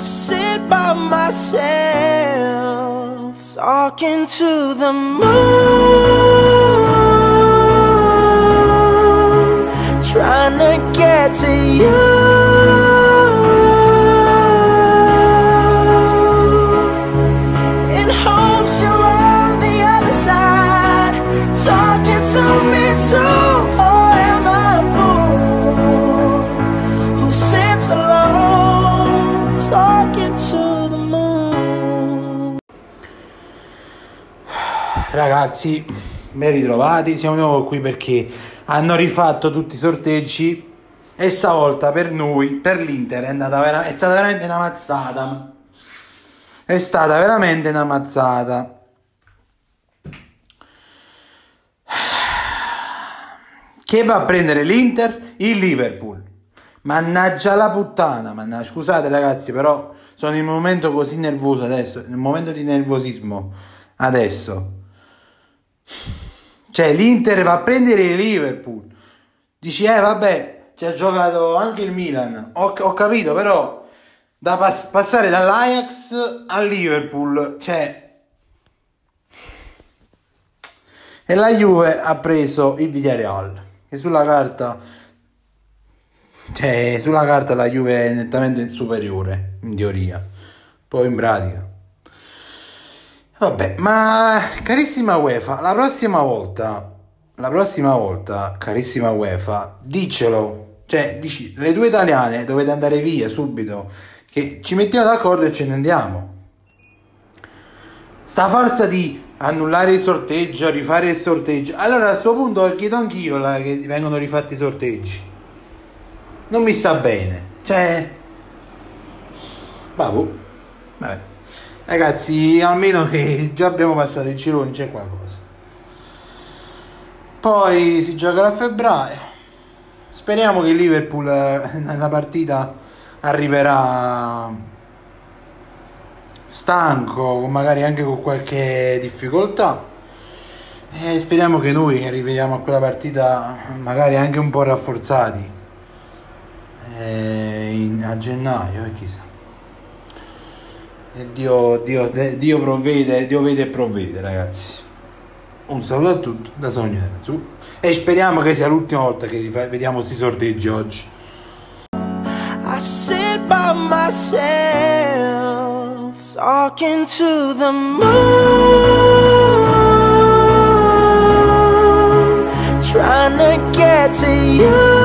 sit by myself, talking to the moon, trying to get to you. Ragazzi, ben ritrovati, siamo di nuovo qui perché hanno rifatto tutti i sorteggi e stavolta per noi, per l'Inter, è, vera- è stata veramente una mazzata. È stata veramente una mazzata. Che va a prendere l'Inter? Il Liverpool. Mannaggia la puttana, mannaggia. Scusate ragazzi, però sono in un momento così nervoso adesso, in un momento di nervosismo adesso. Cioè l'Inter va a prendere il Liverpool. Dici, eh vabbè, ci ha giocato anche il Milan. Ho, ho capito, però da pas- passare dall'Ajax al Liverpool, cioè... E la Juve ha preso il Villarreal, che sulla carta... Cioè, sulla carta la Juve è nettamente superiore, in teoria. Poi in pratica. Vabbè, ma carissima UEFA, la prossima volta, la prossima volta, carissima UEFA, dicelo, cioè, dici, le due italiane dovete andare via subito, che ci mettiamo d'accordo e ce ne andiamo. Sta farsa di annullare il sorteggio, rifare il sorteggio, allora a questo punto chiedo anch'io la- che vengono rifatti i sorteggi. Non mi sta bene, cioè... Vabbè, vabbè. Ragazzi, almeno che già abbiamo passato i gironi, c'è qualcosa. Poi si giocherà a febbraio. Speriamo che il Liverpool eh, nella partita arriverà stanco, magari anche con qualche difficoltà. E speriamo che noi arriviamo a quella partita magari anche un po' rafforzati eh, in- a gennaio, e chissà. E Dio, Dio, Dio provvede, Dio vede e provvede, ragazzi. Un saluto a tutti da Sogno Nerazzurro. E speriamo che sia l'ultima volta che vediamo questi sorteggi oggi. I sit by myself, talking to the moon, trying to get to you.